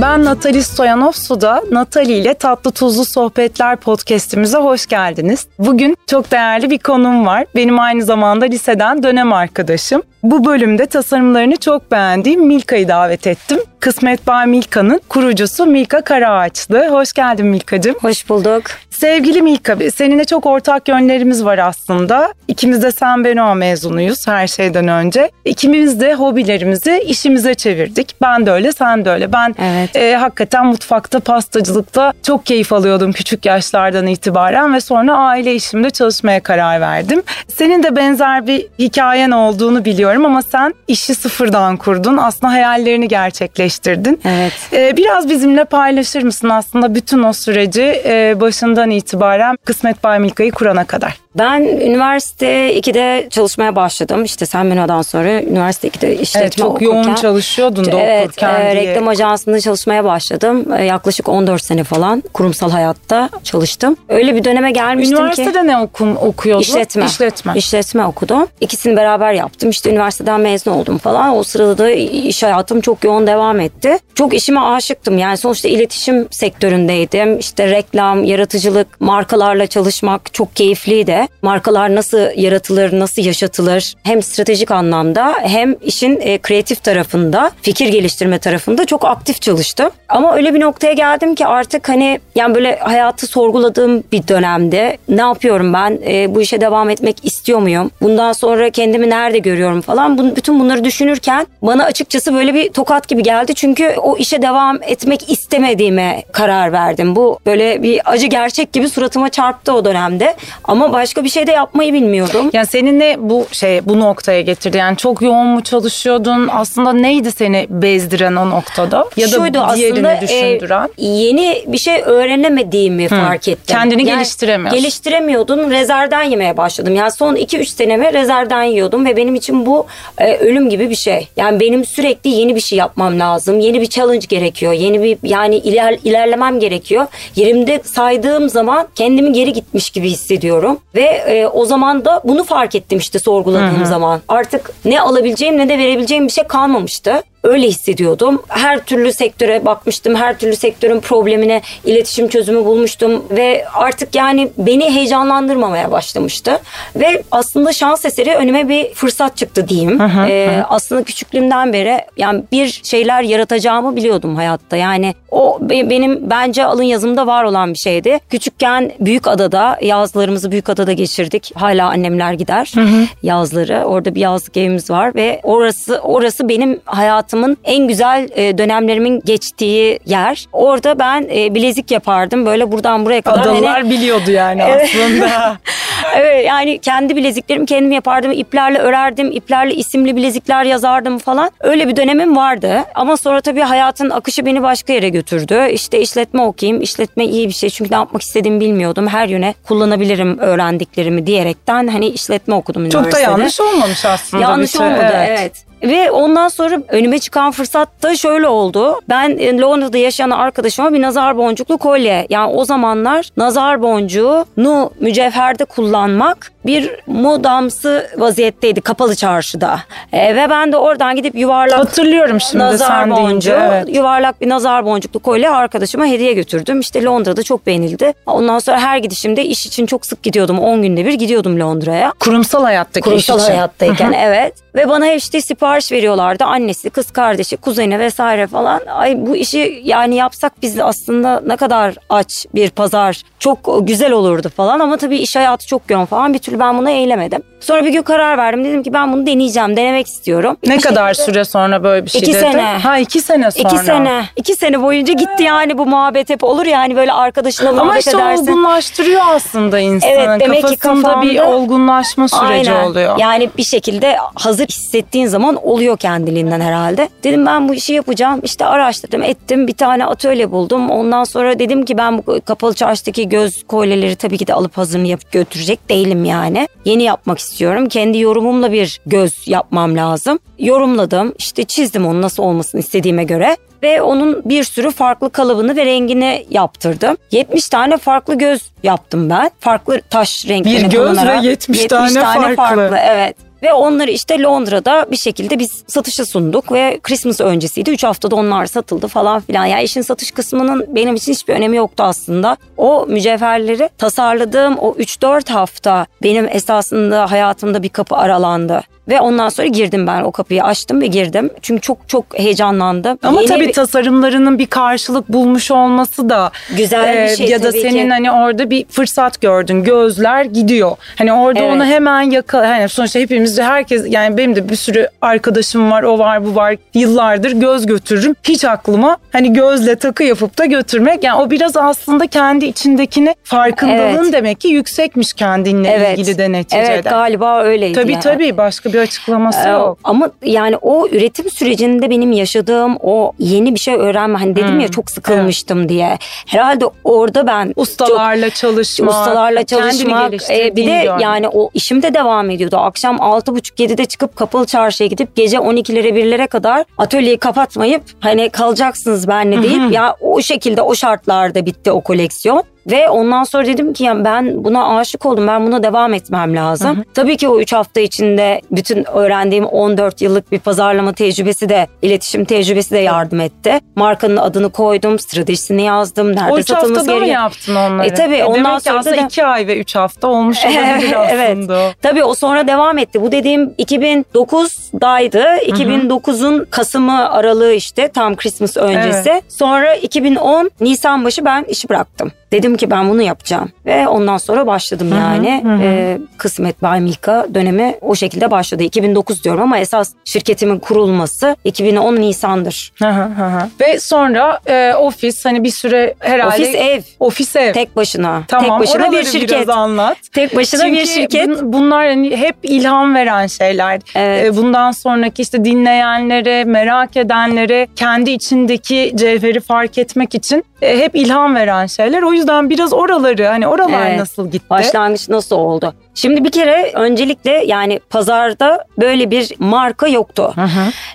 Ben Natali Stoyanov Suda. Natali ile Tatlı Tuzlu Sohbetler podcastimize hoş geldiniz. Bugün çok değerli bir konum var. Benim aynı zamanda liseden dönem arkadaşım. Bu bölümde tasarımlarını çok beğendiğim Milka'yı davet ettim. Kısmet Bay Milka'nın kurucusu Milka Karaağaçlı. Hoş geldin Milka'cığım. Hoş bulduk. Sevgili Milka, seninle çok ortak yönlerimiz var aslında. İkimiz de San Beno mezunuyuz her şeyden önce. İkimiz de hobilerimizi işimize çevirdik. Ben de öyle, sen de öyle. Ben evet. e, hakikaten mutfakta, pastacılıkta çok keyif alıyordum küçük yaşlardan itibaren ve sonra aile işimde çalışmaya karar verdim. Senin de benzer bir hikayen olduğunu biliyorum ama sen işi sıfırdan kurdun. Aslında hayallerini gerçekleştirdin. Evet. E, biraz bizimle paylaşır mısın aslında bütün o süreci e, başından itibaren Kısmet Bay Milka'yı kurana kadar? Ben üniversite 2'de çalışmaya başladım. İşte Sen Mino'dan sonra üniversite 2'de işletme evet, çok okurken. yoğun çalışıyordun da evet, okurken e, diye. Reklam ajansında çalışmaya başladım. E, yaklaşık 14 sene falan kurumsal hayatta çalıştım. Öyle bir döneme gelmiştim Üniversitede ki. Üniversitede ne okum, okuyordun? İşletme. İşletme. İşletme okudum. İkisini beraber yaptım. İşte üniversiteden mezun oldum falan. O sırada da iş hayatım çok yoğun devam etti. Çok işime aşıktım. Yani sonuçta iletişim sektöründeydim. İşte reklam, yaratıcılık, markalarla çalışmak çok keyifliydi. Markalar nasıl yaratılır, nasıl yaşatılır hem stratejik anlamda hem işin e, kreatif tarafında, fikir geliştirme tarafında çok aktif çalıştım. Ama öyle bir noktaya geldim ki artık hani yani böyle hayatı sorguladığım bir dönemde ne yapıyorum ben? E, bu işe devam etmek istiyor muyum? Bundan sonra kendimi nerede görüyorum falan. Bunu, bütün bunları düşünürken bana açıkçası böyle bir tokat gibi geldi. Çünkü o işe devam etmek istemediğime karar verdim. Bu böyle bir acı gerçek gibi suratıma çarptı o dönemde. Ama başka bir şey de yapmayı bilmiyordum. Yani senin ne bu şey bu noktaya getirdi? Yani çok yoğun mu çalışıyordun? Aslında neydi seni bezdiren o noktada? Ya da Şuydu diğerini aslında, düşündüren? E, yeni bir şey öğrenemediğimi Hı. fark ettim. Kendini yani, geliştiremiyorsun. Geliştiremiyordum. Rezervden yemeye başladım. Yani son 2-3 senemi rezervden yiyordum ve benim için bu e, ölüm gibi bir şey. Yani benim sürekli yeni bir şey yapmam lazım. Yeni bir challenge gerekiyor. Yeni bir yani iler, ilerlemem gerekiyor. Yerimde saydığım zaman kendimi geri gitmiş gibi hissediyorum. Ve e, o zaman da bunu fark ettim işte sorguladığım Hı-hı. zaman. Artık ne alabileceğim ne de verebileceğim bir şey kalmamıştı. Öyle hissediyordum. Her türlü sektöre bakmıştım. Her türlü sektörün problemine iletişim çözümü bulmuştum ve artık yani beni heyecanlandırmamaya başlamıştı. Ve aslında şans eseri önüme bir fırsat çıktı diyeyim. Hı hı, ee, hı. Aslında küçüklüğümden beri yani bir şeyler yaratacağımı biliyordum hayatta. Yani o benim bence alın yazımda var olan bir şeydi. Küçükken büyük adada yazlarımızı büyük adada geçirdik. Hala annemler gider hı hı. yazları. Orada bir yazlık evimiz var ve orası orası benim hayatım hayatımın en güzel e, dönemlerimin geçtiği yer. Orada ben e, bilezik yapardım. Böyle buradan buraya kadar. Adalılar hani... biliyordu yani aslında. evet yani kendi bileziklerimi kendim yapardım. İplerle örerdim. İplerle isimli bilezikler yazardım falan. Öyle bir dönemim vardı. Ama sonra tabii hayatın akışı beni başka yere götürdü. İşte işletme okuyayım. İşletme iyi bir şey. Çünkü ne yapmak istediğimi bilmiyordum. Her yöne kullanabilirim öğrendiklerimi diyerekten hani işletme okudum üniversitede. Çok da yanlış olmamış aslında. Yanlış olmadı evet. evet. Ve ondan sonra önüme çıkan fırsat da şöyle oldu. Ben e, Londra'da yaşayan arkadaşıma bir nazar boncuklu kolye. Yani o zamanlar nazar boncuğunu mücevherde kullanmak bir modamsı vaziyetteydi kapalı çarşıda. E, ve ben de oradan gidip yuvarlak Hatırlıyorum şimdi nazar sen boncuğu, deyince, evet. yuvarlak bir nazar boncuklu kolye arkadaşıma hediye götürdüm. İşte Londra'da çok beğenildi. Ondan sonra her gidişimde iş için çok sık gidiyordum. 10 günde bir gidiyordum Londra'ya. Kurumsal hayattaki Kurumsal iş için. hayattayken evet. Ve bana işte sipariş veriyorlardı. Annesi, kız kardeşi, kuzeni vesaire falan. Ay bu işi yani yapsak biz aslında ne kadar aç bir pazar. Çok güzel olurdu falan ama tabii iş hayatı çok yoğun falan. Bir türlü ben buna eğilemedim. Sonra bir gün karar verdim. Dedim ki ben bunu deneyeceğim, denemek istiyorum. Ne bir kadar şekilde... süre sonra böyle bir şey İki dedi? sene. Ha iki sene sonra. İki sene. İki sene boyunca gitti yani bu muhabbet hep olur yani böyle arkadaşınla Ama muhabbet işte edersin. olgunlaştırıyor aslında insanın. Evet, demek ki Kafasında kafamda- bir olgunlaşma süreci Aynen. oluyor. Yani bir şekilde hazır hissettiğin zaman oluyor kendiliğinden herhalde. Dedim ben bu işi yapacağım. İşte araştırdım ettim. Bir tane atölye buldum. Ondan sonra dedim ki ben bu kapalı çarşıdaki göz kolyeleri tabii ki de alıp hazırını yapıp götürecek değilim yani. Yeni yapmak istiyorum. Kendi yorumumla bir göz yapmam lazım. Yorumladım. İşte çizdim onu nasıl olmasını istediğime göre ve onun bir sürü farklı kalıbını ve rengini yaptırdım. 70 tane farklı göz yaptım ben. Farklı taş renklerini Bir göz ve kullanarak. 70 tane farklı. Evet. Ve onları işte Londra'da bir şekilde biz satışa sunduk ve Christmas öncesiydi. 3 haftada onlar satıldı falan filan. Yani işin satış kısmının benim için hiçbir önemi yoktu aslında. O mücevherleri tasarladığım o 3-4 hafta benim esasında hayatımda bir kapı aralandı. Ve ondan sonra girdim ben o kapıyı açtım ve girdim. Çünkü çok çok heyecanlandım. Ama Yeni tabii bir- tasarımlarının bir karşılık bulmuş olması da Güzel bir şey ya da senin ki. hani orada bir fırsat gördün. Gözler gidiyor. Hani orada Evet. onu hemen yakala. Hani sonuçta hepimiz herkes yani benim de bir sürü arkadaşım var, o var, bu var. Yıllardır göz götürürüm. Hiç aklıma hani gözle takı yapıp da götürmek. Yani o biraz aslında kendi içindekini farkındalığın Evet. demek ki yüksekmiş kendinle Evet. ilgili de neticede. Evet galiba öyleydi. Tabii yani. tabii başka bir açıklaması Ee, yok. Ama yani o üretim sürecinde benim yaşadığım o yeni bir şey öğrenme hani dedim ya çok sıkılmıştım diye. Herhalde orada ben Ustalarla çalışmak, ustalarla çalışmak e, bir de görmek. yani o işim de devam ediyordu. Akşam 6.30-7'de çıkıp kapalı çarşıya gidip gece 12'lere 1'lere kadar atölyeyi kapatmayıp hani kalacaksınız benle deyip ya o şekilde o şartlarda bitti o koleksiyon. Ve ondan sonra dedim ki ya ben buna aşık oldum. Ben buna devam etmem lazım. Tabii ki o 3 hafta içinde bütün öğrendiğim 14 yıllık bir pazarlama tecrübesi de, iletişim tecrübesi de yardım etti. Markanın adını koydum, stratejisini yazdım. Nerede O üç satılması haftada mı gerekiyor? yaptın onları? E tabii, ondan demek sonra aslında da- iki ay ve üç hafta olmuş olabilir aslında. o. Tabii o sonra devam etti. Bu dediğim 2009'daydı. 2009'un Kasım'ı aralığı işte tam Christmas öncesi. Sonra 2010 Nisan başı ben işi bıraktım. Dedim ki ben bunu yapacağım. Ve ondan sonra başladım yani. Ee, Kısmet Bay Milka dönemi o şekilde başladı. 2009 diyorum ama esas şirketimin kurulması 2010 Nisan'dır. Hı hı hı hı. Ve sonra e, ofis hani bir süre herhalde Ofis ev. ofis ev. Tek başına. tamam, Tek başına bir şirket. biraz anlat. Tek başına Çünkü bir şirket. bun- bunlar hani hep ilham veren şeyler. Evet. E, bundan sonraki işte dinleyenlere, merak edenlere kendi içindeki cevheri fark etmek için e, hep ilham veren şeyler. O yüzden biraz oraları hani oralar Evet. nasıl gitti? Başlangıç nasıl oldu? Şimdi bir kere öncelikle yani pazarda böyle bir marka yoktu.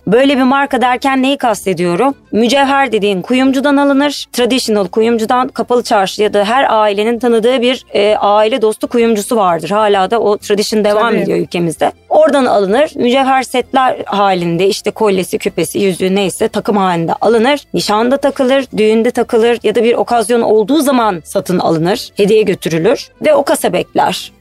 Böyle bir marka derken neyi kastediyorum? Mücevher dediğin kuyumcudan alınır. Traditional kuyumcudan kapalı çarşı ya da her ailenin tanıdığı bir e, aile dostu kuyumcusu vardır. Hala da o tradition devam Tabii. ediyor ülkemizde. Oradan alınır. Mücevher setler halinde işte kolyesi, küpesi, yüzüğü neyse takım halinde alınır. Nişanda takılır, düğünde takılır ya da bir okazyon olduğu zaman satın alınır. Hediye götürülür ve o kasa bekler.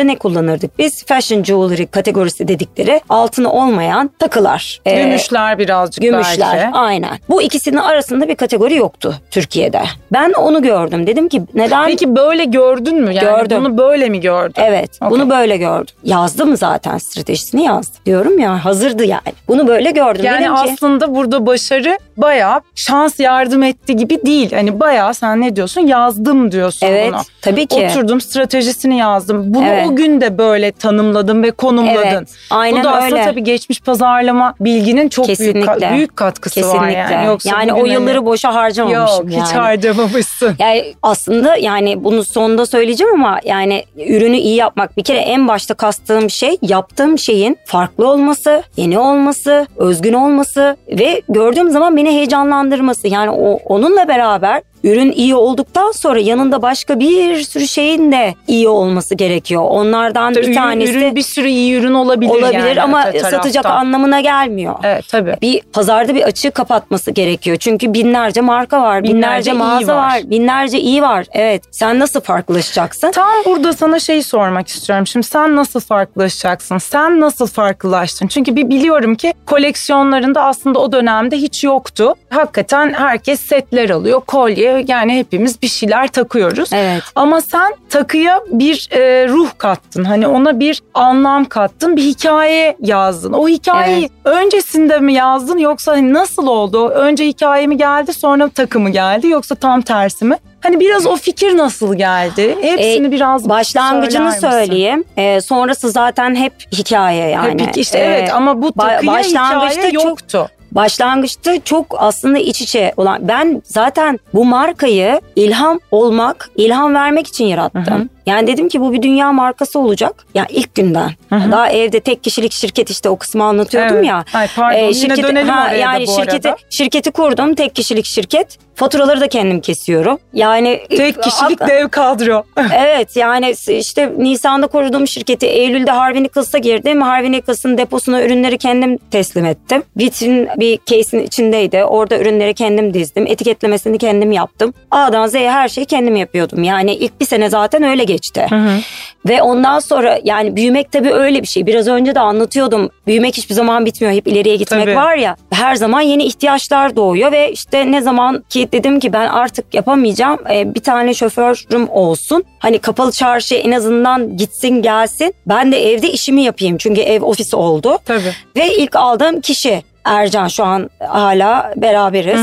Gündüzde ne kullanırdık? Biz fashion jewelry kategorisi dedikleri altını olmayan takılar. Ee, Gümüşler birazcık Gümüşler belki. aynen. Bu ikisinin arasında bir kategori yoktu Türkiye'de. Ben onu gördüm. Dedim ki neden? Peki böyle gördün mü? Yani Gördüm. bunu böyle mi gördün? Evet Okey. bunu böyle gördüm. Yazdım zaten stratejisini yazdım. Diyorum ya hazırdı yani. Bunu böyle gördüm. Yani Dedim ki, aslında burada başarı bayağı şans yardım etti gibi değil. Hani bayağı sen ne diyorsun? Yazdım diyorsun evet bunu. tabii ki. Oturdum stratejisini yazdım. Bunu Evet. o gün de böyle tanımladım ve konumladın. Evet, aynen Bu da aslında öyle. tabii geçmiş pazarlama bilginin çok büyük Kesinlikle. ka- büyük katkısı var Kesinlikle. yani. Yoksa yani o yılları hani- boşa harcamamışım Yok yani. hiç harcamamışsın. Yani aslında yani bunu sonunda söyleyeceğim ama yani ürünü iyi yapmak bir kere en başta kastığım şey yaptığım şeyin farklı olması, yeni olması, özgün olması ve gördüğüm zaman beni heyecanlandırması. Yani o onunla beraber ürün iyi olduktan sonra yanında başka bir sürü şeyin de iyi olması gerekiyor. Onlardan bir Ürün- tanesi ürün bir sürü iyi ürün olabilir olabilir yani ama öte satacak taraftan. anlamına gelmiyor. Evet tabii. Bir pazarda bir açığı kapatması gerekiyor. Çünkü binlerce marka var, binlerce, Binlerce mağaza var. var. binlerce iyi var. Evet. Sen nasıl farklılaşacaksın? Tam burada sana şey sormak istiyorum. Şimdi sen nasıl farklılaşacaksın? Sen nasıl farklılaştın? Çünkü bir biliyorum ki koleksiyonlarında aslında o dönemde hiç yoktu. Hakikaten herkes setler alıyor, kolye yani hepimiz bir şeyler takıyoruz. Evet. Ama sen takıya bir e, ruh kattın. Hani ona bir anlam kattın, bir hikaye yazdın. O hikayeyi öncesinde mi yazdın yoksa hani nasıl oldu? Önce hikaye mi geldi, sonra takı mı geldi yoksa tam tersi mi? Hani biraz o fikir nasıl geldi? Hepsini Ee, biraz Başlangıcını söyleyeyim. Ee, sonrası zaten hep hikaye yani. Hep işte Ee, evet ama bu takıya başlangıçta hikaye çok- yoktu. Başlangıçta çok aslında iç içe olan ben zaten bu markayı ilham olmak, ilham vermek için yarattım. Yani dedim ki bu bir dünya markası olacak. Ya ilk günden. Daha evde tek kişilik şirket işte o kısmı anlatıyordum Evet. ya. Ay, pardon, yine dönelim oraya da yani bu şirketi, arada. şirketi kurdum. Tek kişilik şirket. Faturaları da kendim kesiyorum. Yani Tek kişilik dev kadro. Evet yani işte Nisan'da kurduğum şirketi Eylül'de Harvey Nichols'a girdim. Harvey Nichols'ın deposuna ürünleri kendim teslim ettim. Vitrin bir case'in içindeydi. Orada ürünleri kendim dizdim. Etiketlemesini kendim yaptım. A'dan Z'ye her şeyi kendim yapıyordum. Yani ilk bir sene zaten öyle geçti. Ve ondan sonra yani büyümek tabii öyle bir şey. Biraz önce de anlatıyordum. Büyümek hiçbir zaman bitmiyor. Hep ileriye gitmek Tabii. var ya. Her zaman yeni ihtiyaçlar doğuyor ve işte ne zaman ki dedim ki ben artık yapamayacağım. e, bir tane şoförüm olsun. Hani kapalı çarşı en azından gitsin gelsin. Ben de evde işimi yapayım. Çünkü ev ofis oldu. Tabii. Ve ilk aldığım kişi Ercan şu an hala beraberiz.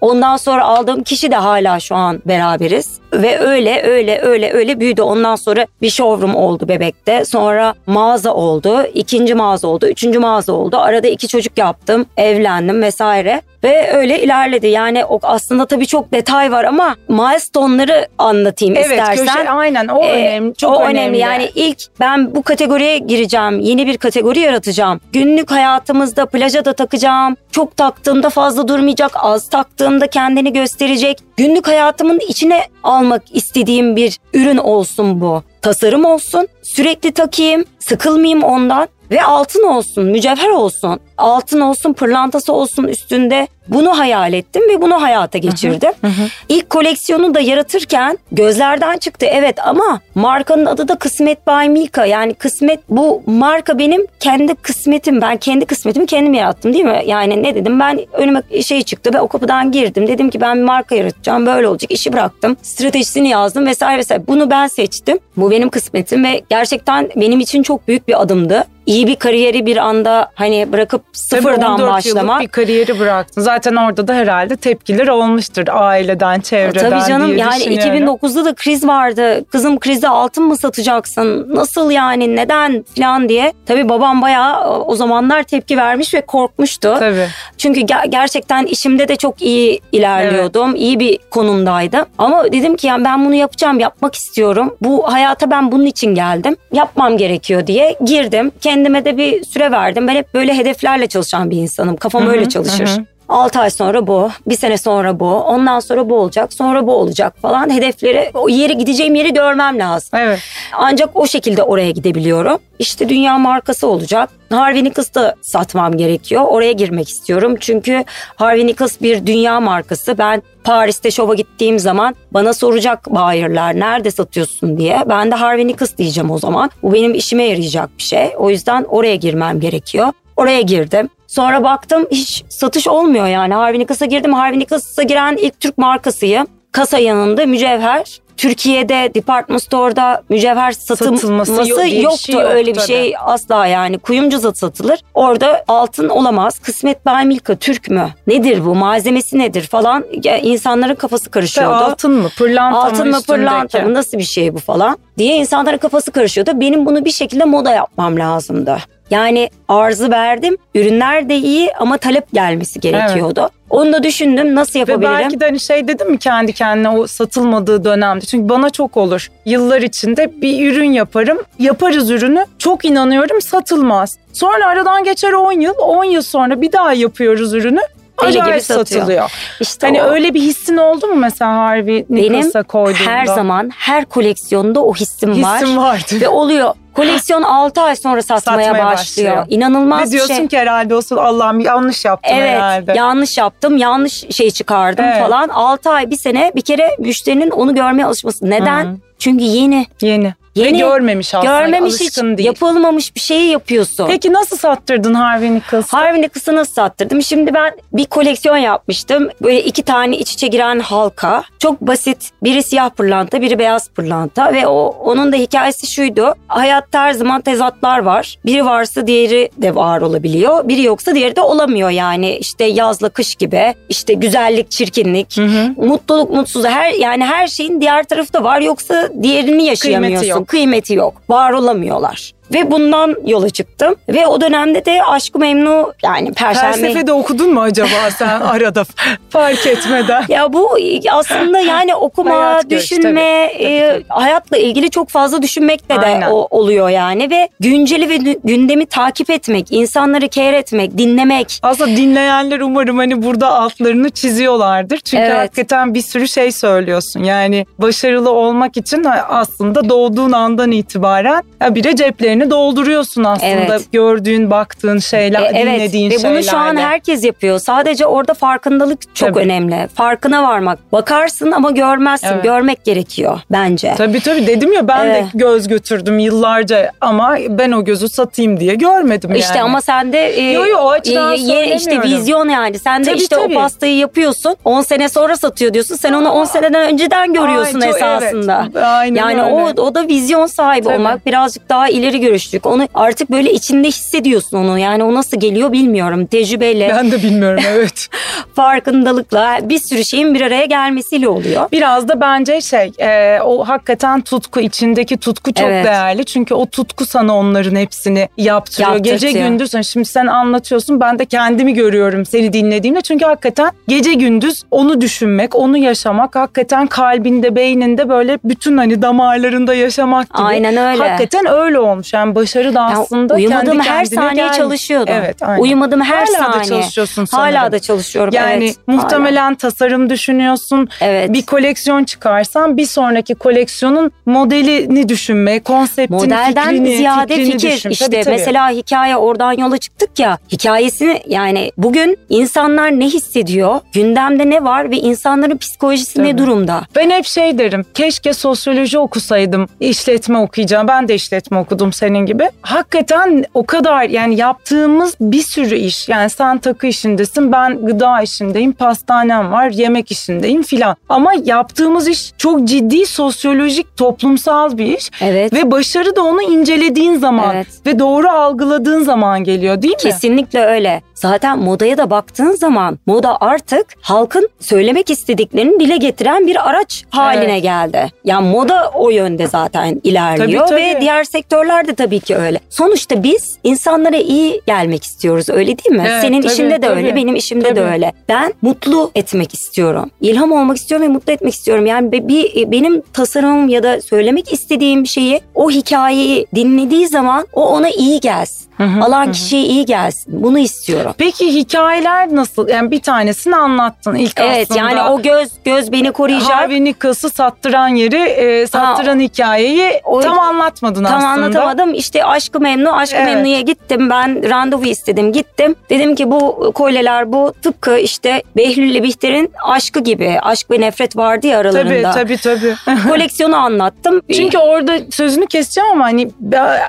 Ondan sonra aldığım kişi de hala şu an beraberiz. Ve öyle öyle öyle öyle büyüdü. Ondan sonra bir showroom oldu bebekte. Sonra mağaza oldu. ikinci mağaza oldu. Üçüncü mağaza oldu. Arada iki çocuk yaptım. Evlendim vesaire. Ve öyle ilerledi. Yani o aslında tabii çok detay var ama milestone'ları anlatayım Evet istersen. köşe aynen o Ee, önemli. Çok o önemli. Yani ilk ben bu kategoriye gireceğim. Yeni bir kategori yaratacağım. Günlük hayatımızda plaja da takacağım. Çok taktığımda fazla durmayacak. Az taktığımda kendini gösterecek. Günlük hayatımın içine almak istediğim bir ürün olsun bu. Tasarım olsun. Sürekli takayım. Sıkılmayayım ondan. Ve altın olsun, mücevher olsun, altın olsun, pırlantası olsun üstünde. Bunu hayal ettim ve bunu hayata geçirdim. İlk koleksiyonu da yaratırken gözlerden çıktı evet ama markanın adı da Kısmet by Milka. Yani kısmet bu marka benim kendi kısmetim. Ben kendi kısmetimi kendim yarattım değil mi? Yani ne dedim ben önüme şey çıktı ve o kapıdan girdim. Dedim ki ben bir marka yaratacağım böyle olacak işi bıraktım. Stratejisini yazdım vesaire vesaire. Bunu ben seçtim. Bu benim kısmetim ve gerçekten benim için çok büyük bir adımdı. İyi bir kariyeri bir anda hani bırakıp Tabii sıfırdan 14 başlamak. yıllık bir kariyeri bıraktın. Zaten orada da herhalde tepkiler olmuştur aileden, çevreden Tabii canım yani düşünüyorum. 2009'da da kriz vardı. Kızım krizde altın mı satacaksın? Nasıl yani neden falan diye. Tabii babam bayağı o zamanlar tepki vermiş ve korkmuştu. Tabii. Çünkü ger- gerçekten işimde de çok iyi ilerliyordum. iyi bir konumdaydım. Ama dedim ki yani ben bunu yapacağım, yapmak istiyorum. Bu hayata ben bunun için geldim. Yapmam gerekiyor diye girdim. Kendime de bir süre verdim. Ben hep böyle hedeflerle çalışan bir insanım. Kafam öyle çalışır. 6 ay sonra bu, bir sene sonra bu, ondan sonra bu olacak, sonra bu olacak falan. Hedefleri, o yeri gideceğim yeri görmem lazım. Evet. Ancak o şekilde oraya gidebiliyorum. İşte dünya markası olacak. Harvey Nichols'ta satmam gerekiyor. Oraya girmek istiyorum. Çünkü Harvey Nichols bir dünya markası. Ben Paris'te şova gittiğim zaman bana soracak bayırlar nerede satıyorsun diye. Ben de Harvey Nichols diyeceğim o zaman. Bu benim işime yarayacak bir şey. O yüzden oraya girmem gerekiyor. Oraya girdim. Sonra baktım hiç satış olmuyor yani. Harvey Nichols'a girdim. Harvey Nichols'a giren ilk Türk markasıyım. Kasa yanında mücevher. Türkiye'de department store'da mücevher Satılması satılması yok yoktu. şey yok Öyle bir şey asla yani. Kuyumcu da satılır. Orada altın olamaz. Kısmet by Milka Türk mü? Nedir bu? Malzemesi nedir falan. Ya, insanların kafası İşte karışıyordu. altın mı, pırlanta Altın mı mı pırlanta mı nasıl bir şey bu falan diye insanların kafası karışıyordu. Benim bunu bir şekilde moda yapmam lazımdı. Yani arzı verdim. Ürünler de iyi ama talep gelmesi gerekiyordu. Onu da düşündüm nasıl Ve yapabilirim? belki de hani şey dedim mi kendi kendine o satılmadığı dönemde. Çünkü bana çok olur. Yıllar içinde bir ürün yaparım. Yaparız ürünü. Çok inanıyorum satılmaz. Sonra aradan geçer 10 yıl. 10 yıl sonra bir daha yapıyoruz ürünü. Deli gibi Acayip satıyor. satılıyor. İşte Hani o- öyle bir hissin oldu mu mesela Harvey benim Nichols'a koyduğunda? her zaman her koleksiyonda o hissim, var. hissim vardı. Ve oluyor. Koleksiyon 6 ay sonra satmaya, Satmaya başlıyor. başlıyor. İnanılmaz Ve bir diyorsun şey. ki herhalde olsun Allah'ım yanlış yaptım Evet herhalde. yanlış yaptım yanlış şey çıkardım Evet. falan 6 ay bir sene bir kere müşterinin onu görmeye alışması. Neden? Hı. Çünkü yeni. Yeni. Yeni. Ve görmemiş aslında. Görmemiş hiç alışkın değil. yapılmamış bir şeyi yapıyorsun. Peki nasıl sattırdın Harvey Nichols'ı? Harvey Nichols'ı nasıl sattırdım? Şimdi ben bir koleksiyon yapmıştım. Böyle iki tane iç içe giren halka. Çok basit. Biri siyah pırlanta, biri beyaz pırlanta. Ve o onun da hikayesi şuydu. Hayatta her zaman tezatlar var. Biri varsa diğeri de var olabiliyor. Biri yoksa diğeri de olamıyor yani. İşte yazla kış gibi. İşte güzellik, çirkinlik. Mutluluk, mutsuzluk. Her, yani her şeyin diğer tarafı da var. Yoksa diğerini yaşayamıyorsun. Kıymeti yok. Var olamıyorlar. Ve bundan yola çıktım. Ve o dönemde de Aşk-ı Memnu yani Perşembe... Felsefe de okudun mu acaba sen arada fark etmeden? Ya bu aslında yani okuma, Hayat görüş, düşünme, tabii, e, tabii, hayatla ilgili çok fazla düşünmekle de Aynen. o, oluyor yani. Ve günceli ve gündemi takip etmek, insanları care etmek, dinlemek. Aslında dinleyenler umarım hani burada altlarını çiziyorlardır. Çünkü Evet. hakikaten bir sürü şey söylüyorsun. Yani başarılı olmak için aslında doğduğun andan itibaren ya bir ceplerini dolduruyorsun aslında. Evet. Gördüğün, baktığın şeyler, E, evet dinlediğin ve şeylerle. bunu şu an herkes yapıyor. Sadece orada farkındalık çok Tabii. önemli. Farkına varmak. Bakarsın ama görmezsin. Evet. Görmek gerekiyor bence. Tabii tabii dedim ya ben Evet. de göz götürdüm yıllarca ama ben o gözü satayım diye görmedim yani. İşte ama sen de e, Yo, yo, o açıdan işte vizyon yani. Sen de Tabii, işte tabii. o pastayı yapıyorsun. 10 sene sonra satıyor diyorsun. Sen onu 10 seneden önceden görüyorsun Ay, çok- esasında. evet. Aynen yani öyle. o o da vizyon sahibi Tabii. olmak, birazcık daha ileri görüşlük. Onu artık böyle içinde hissediyorsun onu. Yani o nasıl geliyor bilmiyorum. Tecrübeyle, Ben de bilmiyorum evet. farkındalıkla bir sürü şeyin bir araya gelmesiyle oluyor. Biraz da bence şey e, o hakikaten tutku içindeki tutku çok Evet. değerli. Çünkü o tutku sana onların hepsini yaptırıyor. Yaptırtıyor. Gece gündüz hani şimdi sen anlatıyorsun ben de kendimi görüyorum seni dinlediğimde. Çünkü hakikaten gece gündüz onu düşünmek, onu yaşamak hakikaten kalbinde, beyninde böyle bütün hani damarlarında yaşamak gibi. Aynen öyle. Hakikaten öyle olmuş. Yani başarı da aslında uyumadığım kendi her saniye gelmiş. çalışıyordum. Evet, aynen. Uyumadığım her Hala saniye. da çalışıyorsun sanırım. Hala da çalışıyorum. Yani evet. muhtemelen tasarım düşünüyorsun. Evet. Bir koleksiyon çıkarsan bir sonraki koleksiyonun modelini düşünme, konseptini, Modelden fikrini, ziyade fikrini fikir düşün. işte Tabii, tabii. mesela hikaye oradan yola çıktık ya hikayesini yani bugün insanlar ne hissediyor gündemde ne var ve insanların psikolojisi ne Tabii. durumda Ben hep şey derim. Keşke sosyoloji okusaydım. işletme okuyacağım. Ben de işletme okudum senin gibi. Hakikaten o kadar yani yaptığımız bir sürü iş. Yani sen takı işindesin. Ben gıda işindeyim. Pastanem var. Yemek işindeyim filan. Ama yaptığımız iş çok ciddi sosyolojik, toplumsal bir iş. evet Ve başarı da onu incelediğin zaman Evet. ve doğru algıladığın zaman geliyor değil mi? Kesinlikle öyle. Zaten modaya da baktığın zaman moda artık halkın söylemek istediklerini dile getiren bir araç haline Evet. geldi. Yani moda o yönde zaten ilerliyor Tabii, ve tabii. diğer sektörler de tabii ki öyle. Sonuçta biz insanlara iyi gelmek istiyoruz öyle değil mi? Evet, Senin tabii, işinde de tabii. öyle, benim işimde de Tabii. öyle. Ben mutlu etmek istiyorum. İlham olmak istiyorum ve mutlu etmek istiyorum. Yani bir benim tasarımım ya da söylemek istediğim şeyi o hikayeyi dinlediği zaman o ona iyi gelsin. Alan kişiye iyi gelsin. Bunu istiyorum. Peki hikayeler nasıl? Yani bir tanesini anlattın ilk Evet aslında. yani o göz göz beni koruyacak. Harvey Nichols'ı sattıran yeri, e, sattıran hikayeyi o- tam anlatmadın Tam aslında. anlatamadım. İşte Aşkı Memnu, Aşkı Evet. Memnu'ya gittim. Ben randevu istedim. Gittim. Dedim ki bu kolyeler bu tıpkı işte Behlül ile Bihter'in aşkı gibi. Aşk ve nefret vardı ya Tabii aralarında. tabii tabii. Koleksiyonu anlattım. Çünkü orada sözünü keseceğim ama hani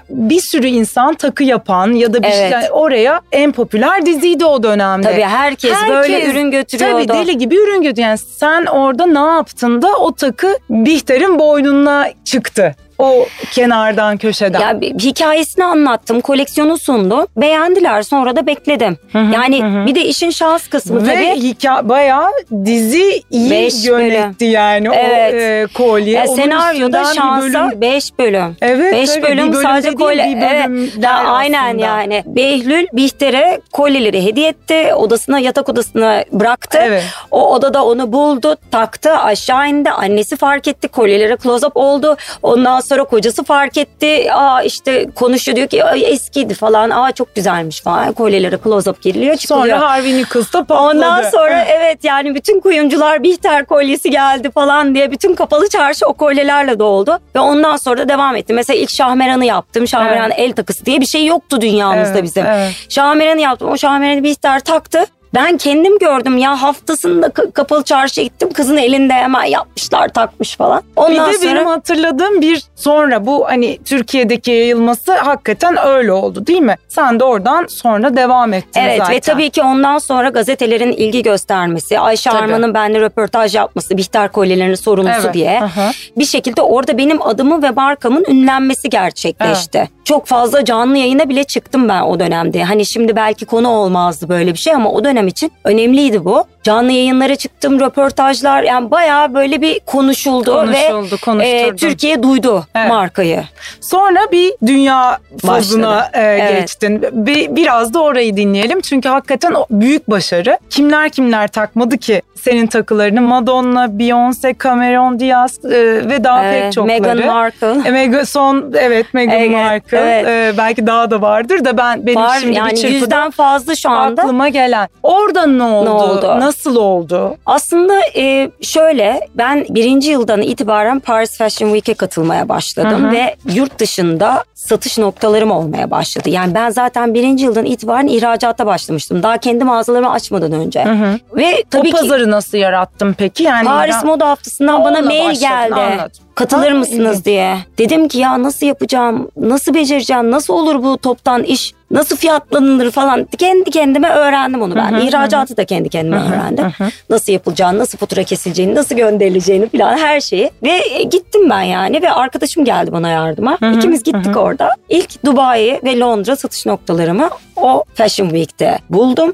bir sürü insan takı yapan ya da bir Evet. şey oraya en popüler diziydi o dönemde. Tabii herkes, böyle ürün götürüyordu. Tabii deli gibi ürün götürüyor. Yani sen orada ne yaptın da o takı Bihter'in boynuna çıktı. O kenardan köşeden. Ya bir- hikayesini anlattım, koleksiyonu sundum. Beğendiler sonra da bekledim. yani bir de işin şans kısmı Ve tabii. hikaye bayağı dizi iyi Beş yönetti yani Evet. o e, kolye. Ya Onun senaryoda bölüm- şansa 5 bölüm. Evet 5 tabii, bölüm, bölüm sadece değil, kolye. Evet. Ya, aynen aslında. yani. Behlül Bihter'e kolyeleri hediye etti. Odasına yatak odasına bıraktı. Evet. O odada onu buldu, taktı, aşağı indi. Annesi fark etti. Kolyelere close up oldu. Ondan sonra kocası fark etti. Aa işte konuşuyor diyor ki "Ay, eskiydi falan. Aa çok güzelmiş falan. Kolyelere close up giriliyor çıkılıyor. Sonra Harvey Nichols da patladı. Ondan sonra evet yani bütün kuyumcular Bihter kolyesi geldi falan diye bütün kapalı çarşı o kolyelerle doldu. Ve ondan sonra da devam etti. Mesela ilk Şahmeran'ı yaptım. Şahmeran el takısı diye bir şey yoktu dünyamızda Evet, bizim. evet. Şahmeran'ı yaptım. O Şahmeran'ı Bihter taktı. Ben kendim gördüm ya haftasında ka- kapalı çarşıya gittim. Kızın elinde hemen yapmışlar takmış falan. Ondan bir de sonra benim hatırladığım bir sonra bu hani Türkiye'deki yayılması hakikaten öyle oldu değil mi? Sen de oradan sonra devam ettin Evet zaten. ve tabii ki ondan sonra gazetelerin ilgi göstermesi, Ayşe Tabii. Arman'ın benimle röportaj yapması, Bihter kolyelerinin sorumlusu Evet, diye aha. bir şekilde orada benim adımı ve markamın ünlenmesi gerçekleşti. Çok fazla canlı yayına bile çıktım ben o dönemde. Hani şimdi belki konu olmazdı böyle bir şey ama o dönem dönem için önemliydi bu. Canlı yayınlara çıktım, röportajlar yani bayağı böyle bir konuşuldu, Konuşuldu, ve e. Türkiye duydu Evet. markayı. Sonra bir dünya fazına e, Evet. geçtin. Bir, biraz da orayı dinleyelim. Çünkü hakikaten büyük başarı. Kimler kimler takmadı ki senin takılarını? Madonna, Beyoncé, Cameron Diaz e, ve daha Ee, pek çokları. Meghan Markle. E, Meghan son evet Meghan Evet, Markle. evet. E, belki daha da vardır da ben benim Var şimdi bir yani çırpıda yüzden fazla şu anda. aklıma gelen. Orada ne oldu? oldu? Nasıl oldu? Aslında e, şöyle ben birinci yıldan itibaren Paris Fashion Week'e katılmaya başladım Hı hı. ve yurt dışında satış noktalarım olmaya başladı. Yani ben zaten birinci yıldan itibaren ihracatta başlamıştım. Daha kendi mağazalarımı açmadan önce. Hı hı. Ve tabii o ki pazarı nasıl yarattın peki? Yani Paris Moda Haftası'ndan bana mail başladın, geldi. anladım. Katılır mısınız diye. Dedim ki ya nasıl yapacağım, nasıl becereceğim, nasıl olur bu toptan iş, nasıl fiyatlanılır falan. Kendi kendime öğrendim onu ben. İhracatı da kendi kendime öğrendim. Nasıl yapılacağını, nasıl fatura kesileceğini, nasıl gönderileceğini falan her şeyi. Ve e, gittim ben yani ve arkadaşım geldi bana yardıma. İkimiz gittik orada. İlk Dubai ve Londra satış noktalarımı o Fashion Week'te buldum.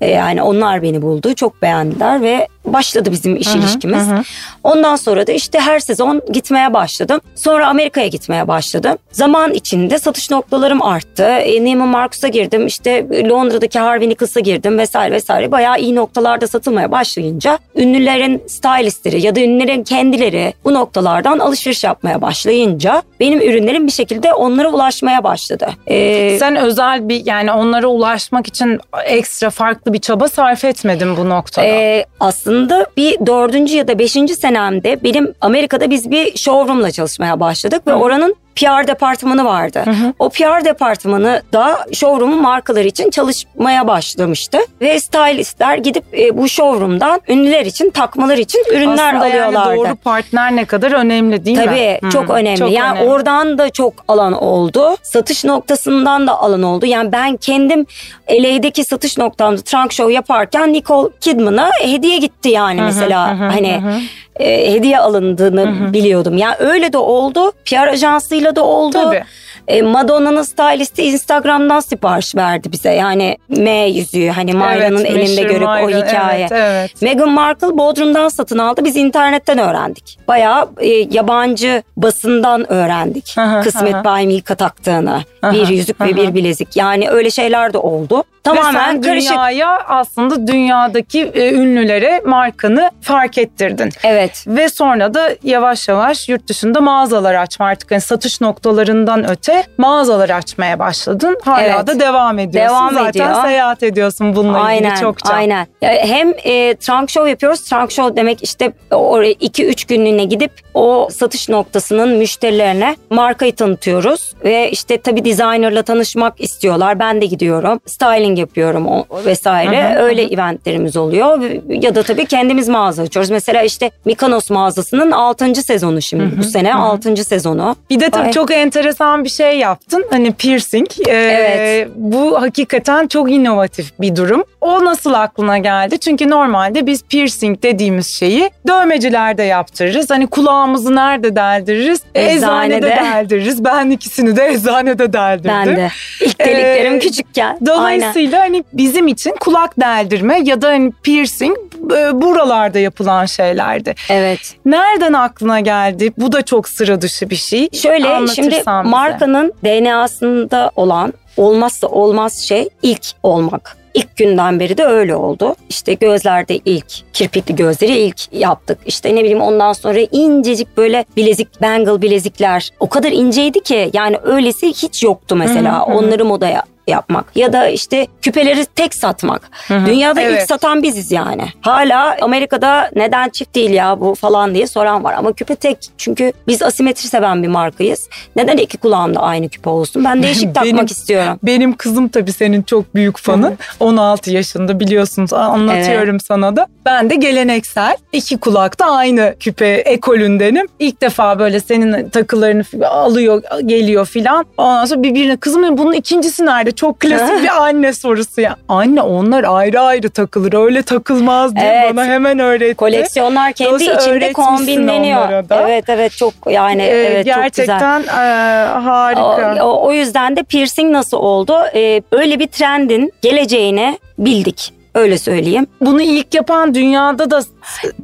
E, Yani onlar beni buldu. Çok beğendiler ve başladı bizim iş Hı hı, ilişkimiz. hı. Ondan sonra da işte her sezon gitmeye başladım. Sonra Amerika'ya gitmeye başladım. Zaman içinde satış noktalarım arttı. E, Neiman Marcus'a girdim. İşte Londra'daki Harvey Nichols'a girdim vesaire vesaire. Bayağı iyi noktalarda satılmaya başlayınca ünlülerin stylistleri ya da ünlülerin kendileri bu noktalardan alışveriş yapmaya başlayınca benim ürünlerim bir şekilde onlara ulaşmaya başladı. E, Sen özel bir yani onlara ulaşmak için ekstra farklı bir çaba sarf etmedin bu noktada. Ee, aslında bir dördüncü ya da beşinci senemde benim Amerika'da biz bir showroomla çalışmaya başladık ve oranın PR departmanı vardı. O PR departmanı da showroom'un markaları için çalışmaya başlamıştı. Ve stylistler gidip e, bu showroom'dan ünlüler için takmalar için ürünler Aslında alıyorlardı. yani doğru partner ne kadar önemli değil mi? Tabii Hı, çok önemli. çok yani önemli. oradan da çok alan oldu. Satış noktasından da alan oldu. Yani ben kendim LA'deki satış noktamda trunk show yaparken Nicole Kidman'a hediye gitti yani mesela. hı hı, hani hı hı. E, hediye alındığını biliyordum. Yani öyle de oldu. PR ajansıyla da oldu. Tabii. E, Madonna'nın stylisti Instagram'dan sipariş verdi bize. Yani M yüzüğü hani Mayra'nın Evet, elinde görüp o Mayra, hikaye. Evet, evet. Meghan Markle Bodrum'dan satın aldı. Biz internetten öğrendik. Bayağı e, yabancı basından öğrendik. Hı, Kısmet hı. Bay Milka taktığını. Hı, bir yüzük hı ve bir bilezik. Yani öyle şeyler de oldu. Ve Tamamen sen karışık. dünyaya aslında dünyadaki e, ünlülere markanı fark ettirdin. Evet. Ve sonra da yavaş yavaş yurt dışında mağazalar açma artık yani satış noktalarından öte mağazalar açmaya başladın. Hala Evet. da devam ediyorsun. Devam Zaten ediyor. seyahat ediyorsun bununla Aynen, ilgili çokça. aynen. Hem e, trunk show yapıyoruz. Trunk show demek işte oraya 2-3 günlüğüne gidip o satış noktasının müşterilerine markayı tanıtıyoruz. Ve işte tabii designerla tanışmak istiyorlar. Ben de gidiyorum. Styling yapıyorum o, vesaire. Hı hı, Öyle eventlerimiz oluyor. Ya da tabii kendimiz mağaza açıyoruz. Mesela işte Mikanos mağazasının 6. sezonu şimdi. Bu sene 6. sezonu. Bir de tabii çok enteresan bir şey yaptın. Hani piercing. Ee, Evet. Bu hakikaten çok inovatif bir durum. O nasıl aklına geldi? Çünkü normalde biz piercing dediğimiz şeyi dövmecilerde yaptırırız. Hani kulağımızı nerede deldiririz? Eczanede, Eczanede. deldiririz. Ben ikisini de eczanede deldirdim. Ben de. İlk deliklerim Ee, küçükken. Aynen. Dolayısıyla hani bizim için kulak deldirme ya da hani piercing e, buralarda yapılan şeylerdi. Evet. Nereden aklına geldi? Bu da çok sıra dışı bir şey. Şöyle Anlatırsan şimdi bize. markanın DNA'sında olan olmazsa olmaz şey ilk olmak. İlk günden beri de öyle oldu. İşte gözlerde ilk, kirpikli gözleri ilk yaptık. İşte ne bileyim ondan sonra incecik böyle bilezik, bangle bilezikler. O kadar inceydi ki yani öylesi hiç yoktu mesela. Hı hı. Onları modaya yapmak ya da işte küpeleri tek satmak. hı. Dünyada ilk Evet. satan biziz yani. Hala Amerika'da neden çift değil ya bu falan diye soran var ama küpe tek. Çünkü biz asimetri seven bir markayız. Neden iki kulağımda aynı küpe olsun? Ben değişik takmak Benim- istiyorum. Benim kızım tabii senin çok büyük fanın. 16 yaşında biliyorsunuz anlatıyorum sana da. Ben de geleneksel iki kulakta aynı küpe ekolündenim. İlk defa böyle senin takılarını alıyor geliyor filan. Ondan sonra birbirine kızım bunun ikincisi nerede? Çok klasik bir anne sorusu ya. Anne onlar ayrı ayrı takılır öyle takılmaz diye Evet. bana hemen öğretti. Koleksiyonlar kendi Dolayısıyla içinde kombinleniyor. Evet evet çok yani Ee, evet çok güzel. gerçekten e, harika. O, o, o yüzden de piercing nasıl oldu? Ee, öyle bir trendin geleceğini bildik. Öyle söyleyeyim. Bunu ilk yapan dünyada da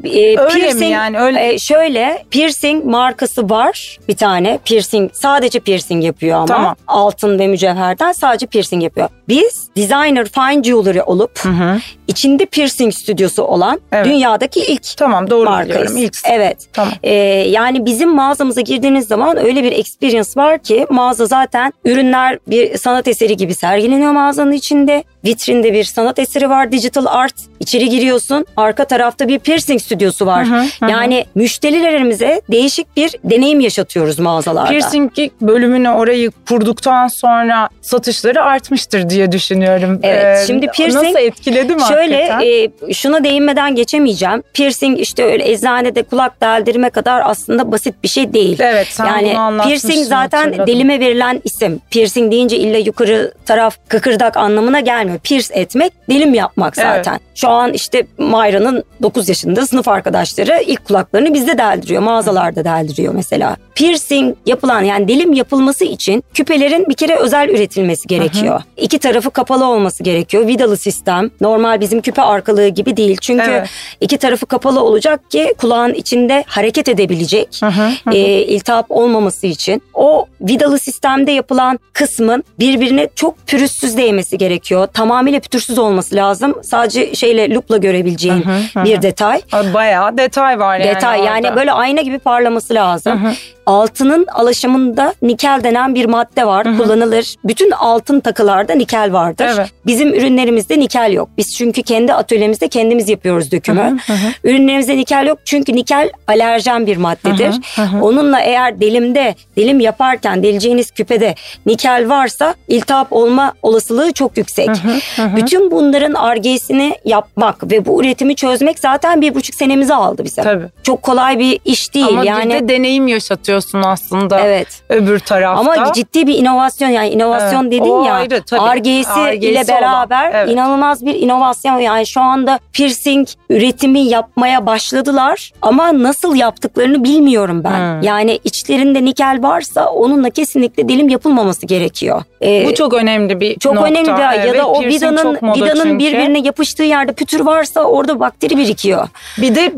Ee, Öyle mi yani? Öyle- e, şöyle piercing markası var bir tane. Piercing sadece piercing yapıyor ama. Tamam. Altın ve mücevherden sadece piercing yapıyor. Biz designer fine jewelry olup içinde piercing stüdyosu olan Evet. dünyadaki ilk tamam doğru markayız. biliyorum. İlk Evet. Tamam. Ee, yani bizim mağazamıza girdiğiniz zaman öyle bir experience var ki mağaza zaten ürünler bir sanat eseri gibi sergileniyor mağazanın içinde. Vitrinde bir sanat eseri var, digital art. İçeri giriyorsun, arka tarafta bir piercing stüdyosu var. Hı hı, hı. Yani müşterilerimize değişik bir deneyim yaşatıyoruz mağazalarda. Piercing bölümünü orayı kurduktan sonra satışları artmıştır diye düşünüyorum. Ee, Evet, şimdi piercing- nasıl etkiledi mi Şöyle hakikaten? e, şuna değinmeden geçemeyeceğim. Piercing işte öyle eczanede kulak deldirme kadar aslında basit bir şey değil. Evet sen yani piercing zaten hatırladım. delime verilen isim. Piercing deyince illa yukarı taraf kıkırdak anlamına gelmiyor. Pierce etmek delim yapmak Evet. zaten. Şu an işte Mayra'nın 9 yaşında sınıf arkadaşları ilk kulaklarını bizde deldiriyor. Mağazalarda deldiriyor mesela. Piercing yapılan yani delim yapılması için küpelerin bir kere özel üretilmesi gerekiyor. İki tarafı kapalı olması gerekiyor. Vidalı sistem. Normal bizim küpe arkalığı gibi değil. Çünkü Evet. iki tarafı kapalı olacak ki kulağın içinde hareket edebilecek. Hı, hı. e, iltihap olmaması için. O vidalı sistemde yapılan kısmın birbirine çok pürüzsüz değmesi gerekiyor. Tamamıyla pütürsüz olması lazım. Sadece şeyle lupla görebileceğin hı, hı. bir detay. Bayağı detay var yani Detay yani orada. böyle ayna gibi parlaması lazım. Hı hı. Altının alaşımında nikel denen bir madde var. Kullanılır. Bütün altın takılarda nikel vardır. Evet. Bizim ürünlerimizde nikel yok. Biz çünkü kendi atölyemizde kendimiz yapıyoruz dökümü. Hı hı, hı. Ürünlerimizde nikel yok çünkü nikel alerjen bir maddedir. Hı hı, hı hı. Onunla eğer delimde, delim yaparken deleceğiniz küpede nikel varsa iltihap olma olasılığı çok yüksek. hı, hı. Bütün bunların argesini yapmak ve bu üretimi çözmek zaten bir buçuk senemizi aldı bize. Tabii. Çok kolay bir iş değil Ama yani. bir de deneyim yaşatıyorsun aslında Evet. öbür tarafta. Ama ciddi bir inovasyon yani inovasyon Evet. dedin O ya ayrı, tabii. Argesi ile olan, beraber evet. inanılmaz bir inovasyon yani şu anda piercing üretimi yapmaya başladılar ama nasıl yaptıklarını bilmiyorum ben. Hmm. Yani içlerinde nikel varsa onunla kesinlikle dilim yapılmaması gerekiyor. Ee, Bu çok önemli bir çok nokta. önemli ya Evet, da o vidanın vidanın birbirine yapıştığı yerde pütür varsa orada bakteri birikiyor. Bir de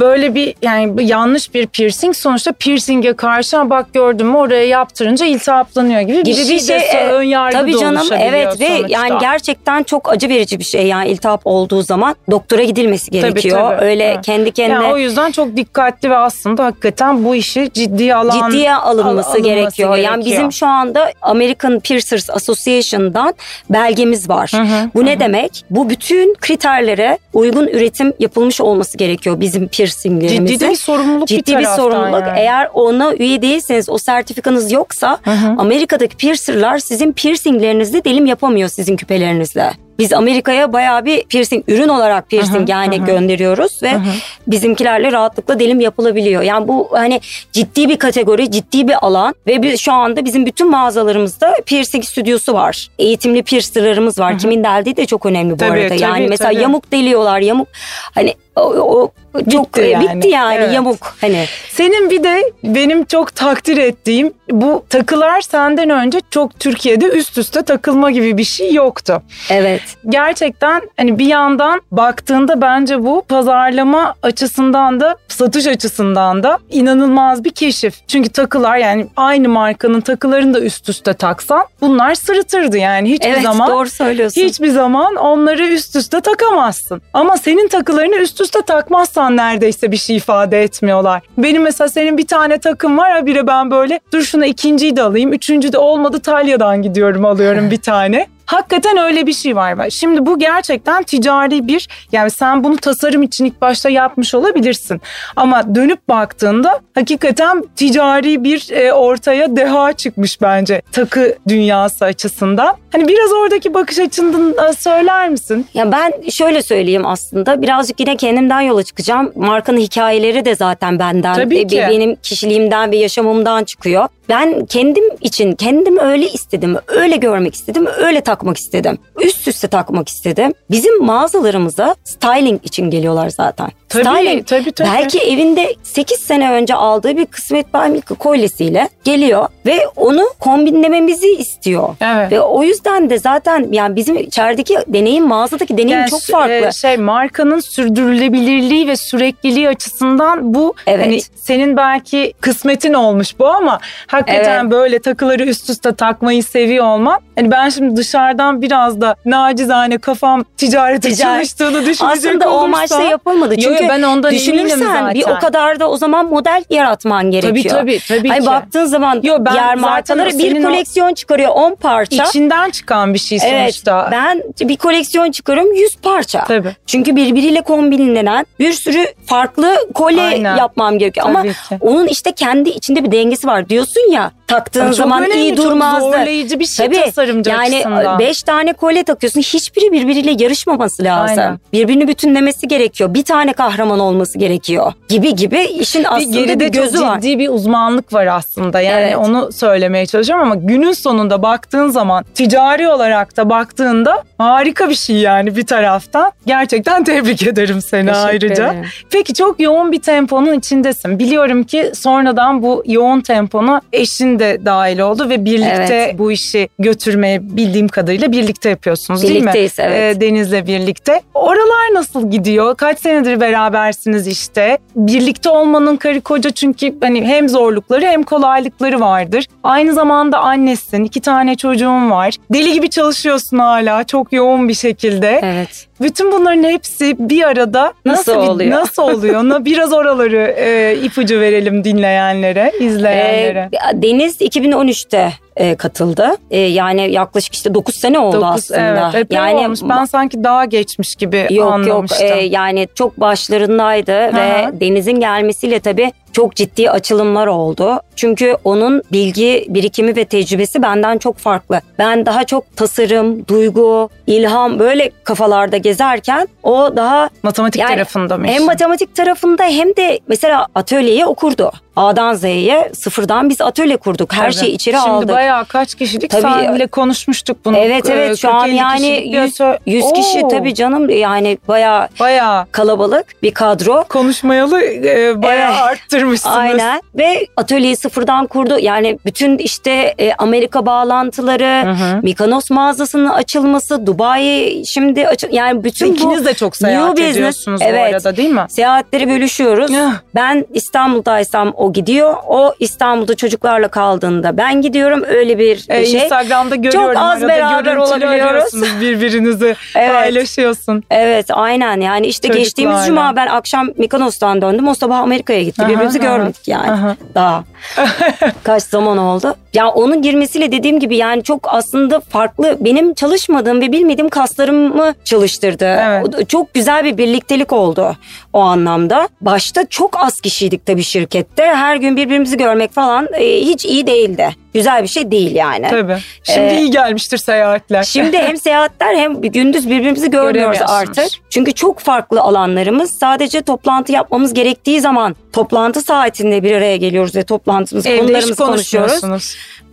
böyle bir yani yanlış bir piercing sonuçta piercinge karşı "Ha bak gördün mü oraya yaptırınca iltihaplanıyor gibi, gibi bir şey. de e, ön yargı tabii da canım evet ve sonuçta. yani gerçekten çok acı verici bir şey yani iltihap olduğu zaman doktora gidilmesi gerekiyor. tabii. Öyle Evet. kendi kendine Yani o yüzden çok dikkatli ve aslında hakikaten bu işi ciddiye alan ciddiye alınması, al- gerekiyor. Yani bizim şu anda American Piercers Association'dan belgemiz var. Hı hı, Bu ne demek? Bu bütün kriterlere uygun üretim yapılmış olması gerekiyor bizim piercinglerimizin. ciddi bir sorumluluk bir Ciddi bir taraftan sorumluluk. yani. Eğer ona üye değilseniz, o sertifikanız yoksa Hı hı. Amerika'daki piercerlar sizin piercinglerinizde delim yapamıyor sizin küpelerinizle. Biz Amerika'ya bayağı bir piercing ürün olarak piercing yani gönderiyoruz ve hı. bizimkilerle rahatlıkla delim yapılabiliyor. Yani bu hani ciddi bir kategori, ciddi bir alan ve biz şu anda bizim bütün mağazalarımızda piercing stüdyosu var. Eğitimli piercerlarımız var. Kimin deldiği de çok önemli bu Tabii, arada. yani tabii, mesela tabii. yamuk deliyorlar. Yamuk hani o, o çok Bitti e, yani. bitti yani Evet. yamuk hani. Senin bir de benim çok takdir ettiğim bu takılar senden önce çok Türkiye'de üst üste takılma gibi bir şey yoktu. Evet. Gerçekten hani bir yandan baktığında bence bu pazarlama açısından da satış açısından da inanılmaz bir keşif. Çünkü takılar yani aynı markanın takılarını da üst üste taksan bunlar sırıtırdı yani hiçbir Evet zaman doğru söylüyorsun. Hiçbir zaman onları üst üste takamazsın. Ama senin takılarını üst üste takmazsan neredeyse bir şey ifade etmiyorlar. Benim mesela senin bir tane takım var habire ben böyle dur şuna ikinciyi de alayım. Üçüncü de olmadı Talya'dan gidiyorum alıyorum bir tane. Hakikaten öyle bir şey var. Şimdi bu gerçekten ticari bir yani sen bunu tasarım için ilk başta yapmış olabilirsin. Ama dönüp baktığında hakikaten ticari bir e, ortaya deha çıkmış bence takı dünyası açısından. Hani biraz oradaki bakış açından e, söyler misin? Ya ben şöyle söyleyeyim aslında birazcık yine kendimden yola çıkacağım. Markanın hikayeleri de zaten benden, Tabii ve ki. benim kişiliğimden ve yaşamımdan çıkıyor. Ben kendim için kendim öyle istedim, öyle görmek istedim, öyle takmak istedim. Üst üste takmak istedim. Bizim mağazalarımıza styling için geliyorlar zaten. Tabii, styling tabii, tabii. belki evinde 8 sene önce aldığı bir kısmet balmika kolyesiyle geliyor ve onu kombinlememizi istiyor. Evet. Ve o yüzden de zaten yani bizim içerideki deneyim mağazadaki deneyim Yani çok sü- farklı. e, şey markanın sürdürülebilirliği ve sürekliliği açısından bu Evet. hani senin belki kısmetin olmuş bu ama hakikaten Evet. böyle takıları üst üste takmayı seviyor olman. Hani ben şimdi dışarıdan biraz da nacizane kafam ticarete Ticaret. çalıştığını düşünecek Aslında o olursam- amaçla yapılmadı. Çünkü yo, ben ondan düşünürsen bir o kadar da o zaman model yaratman gerekiyor. Tabii tabii tabii Hani ki. baktığın zaman Yo, ben zaten markaları o bir o- koleksiyon çıkarıyor 10 parça. İçinden çıkan bir şey Evet sonuçta. ben bir koleksiyon çıkarıyorum 100 parça. Tabii. Çünkü birbiriyle kombinlenen bir sürü farklı kolye Aynen. yapmam gerekiyor. Ama Tabii ki. onun işte kendi içinde bir dengesi var. Diyorsun ya taktığın Çok zaman önemli, iyi çok durmazdı. zorlayıcı bir şey tasarımcı yani açısından. beş tane kolye takıyorsun. Hiçbiri birbiriyle yarışmaması lazım. Aynen. Birbirini bütünlemesi gerekiyor. Bir tane kahraman olması gerekiyor. Gibi gibi işin bir aslında geride bir gözü çok var. ciddi bir uzmanlık var aslında. Yani Evet. onu söylemeye çalışıyorum ama günün sonunda baktığın zaman ticari olarak da baktığında harika bir şey yani bir taraftan. Gerçekten tebrik ederim seni Teşekkür ayrıca. ederim. Peki çok yoğun bir temponun içindesin. Biliyorum ki sonradan bu yoğun tempona eşin de dahil oldu ve birlikte Evet. bu işi götürmeye bildiğim kadarıyla birlikte yapıyorsunuz değil mi? Birlikteyiz, evet. Ee, Deniz'le birlikte. Oralar nasıl gidiyor? Kaç senedir berabersiniz işte? Birlikte olmanın karı koca çünkü hani hem zorlukları hem kolaylıkları vardır. Aynı zamanda annesin, iki tane çocuğun var. Deli gibi çalışıyorsun hala çok yoğun bir şekilde. Evet. Bütün bunların hepsi bir arada Nasıl bir- oluyor? Nasıl oluyor? Biraz oraları e, ipucu verelim dinleyenlere, izleyenlere. Ee, Deniz 2013'te e, katıldı. E, yani yaklaşık işte 9 sene oldu Dokuz, aslında. Evet, yani olmuş. Ben sanki daha geçmiş gibi Yok yok anlamıştım. Ee, yani çok başlarındaydı ve hı. Deniz'in gelmesiyle tabii çok ciddi açılımlar oldu. Çünkü onun bilgi birikimi ve tecrübesi benden çok farklı. Ben daha çok tasarım, duygu, ilham böyle kafalarda gezerken o daha Matematik Yani tarafında mı? hem matematik tarafında hem de mesela atölyeyi okurdu. A'dan Z'ye sıfırdan biz atölye kurduk. Her Tabii. şeyi içeri Şimdi aldık. bayağı kaç kişilik Tabii. senle konuşmuştuk bunu. Evet Ee, evet şu an 40-50 yani kişilik bir 100, atö- 100 kişi tabii canım yani bayağı Bayağı kalabalık bir kadro. konuşmayalı e, bayağı Evet. arttırmışsınız. Aynen ve atölyeyi sıfırdan kurdu. Yani bütün işte e, Amerika bağlantıları, Hı hı. Mikonos mağazasının açılması, Dubai şimdi açıl yani bütün İkiniz bu de çok seyahat New business, ediyorsunuz bu evet. arada değil mi? seyahatleri bölüşüyoruz. Ben İstanbul'daysam o gidiyor. O İstanbul'da çocuklarla kaldığında ben gidiyorum. Öyle bir Ee, şey. Instagram'da görüyorum. az arada beraber olabiliyoruz. birbirinizi Evet. paylaşıyorsun. Evet aynen yani işte Çocuklarla. geçtiğimiz cuma ben akşam Mikonos'tan döndüm o sabah Amerika'ya gitti Aha, birbirimizi aha. görmedik yani Aha. daha kaç zaman oldu. Ya onun girmesiyle dediğim gibi yani çok aslında farklı benim çalışmadığım ve bilmediğim kaslarımı çalıştırdı. Evet. Çok güzel bir birliktelik oldu o anlamda. Başta çok az kişiydik tabii şirkette her gün birbirimizi görmek falan e, hiç iyi değildi. Güzel bir şey değil yani. Tabii. Şimdi Ee, iyi gelmiştir seyahatler. Şimdi hem seyahatler hem gündüz birbirimizi görmüyoruz artık. Çünkü çok farklı alanlarımız. Sadece toplantı yapmamız gerektiği zaman toplantı saatinde bir araya geliyoruz ve toplantımız Evde konuşuyoruz.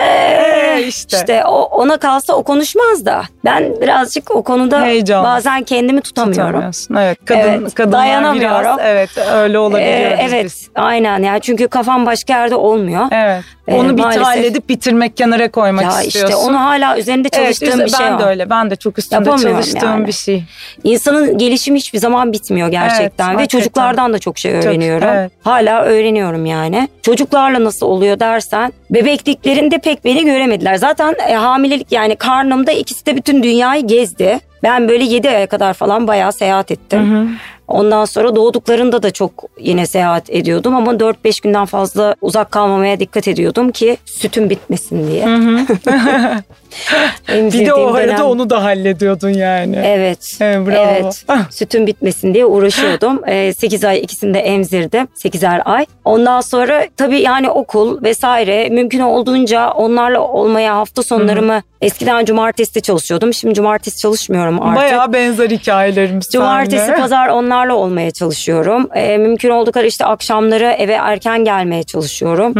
Ee, işte. işte. o ona kalsa o konuşmaz da. Ben birazcık o konuda Heyecanlı. bazen kendimi tutamıyorum. Evet. Kadın, Evet, kadınlar dayanamıyorum. biraz evet öyle olabiliyoruz Ee, evet biz. aynen yani çünkü kafam başka yerde olmuyor. Evet. Ee, Onu bir maalesef- halledip bitirmek kenara koymak ya istiyorsun. işte onu hala üzerinde çalıştığım evet, bir şey ben de öyle. Ben de çok üstünde Yapamıyorum çalıştığım yani. bir şey. İnsanın gelişimi hiçbir zaman bitmiyor gerçekten Evet, ve hakikaten. çocuklardan da çok şey öğreniyorum. evet. Hala öğreniyorum yani. Çocuklarla nasıl oluyor dersen bebekliklerinde pek beni göremediler. Zaten e, hamilelik yani karnımda ikisi de bütün dünyayı gezdi. Ben böyle 7 aya kadar falan bayağı seyahat ettim. Ondan sonra doğduklarında da çok yine seyahat ediyordum ama 4-5 günden fazla uzak kalmamaya dikkat ediyordum ki sütüm bitmesin diye. Bir de o arada dönem- onu da hallediyordun yani. Evet. Evet, bravo. Evet. Sütün bitmesin diye uğraşıyordum. 8 ay ikisini de emzirdim. 8'er ay. Ondan sonra tabii yani okul vesaire mümkün olduğunca onlarla olmaya hafta sonlarımı eskiden cumartesi de çalışıyordum. Şimdi cumartesi çalışmıyorum artık. Bayağı benzer hikayelerimiz Cumartesi, seninle. pazar onlarla olmaya çalışıyorum. Ee, mümkün olduğu kadar işte akşamları eve erken gelmeye çalışıyorum.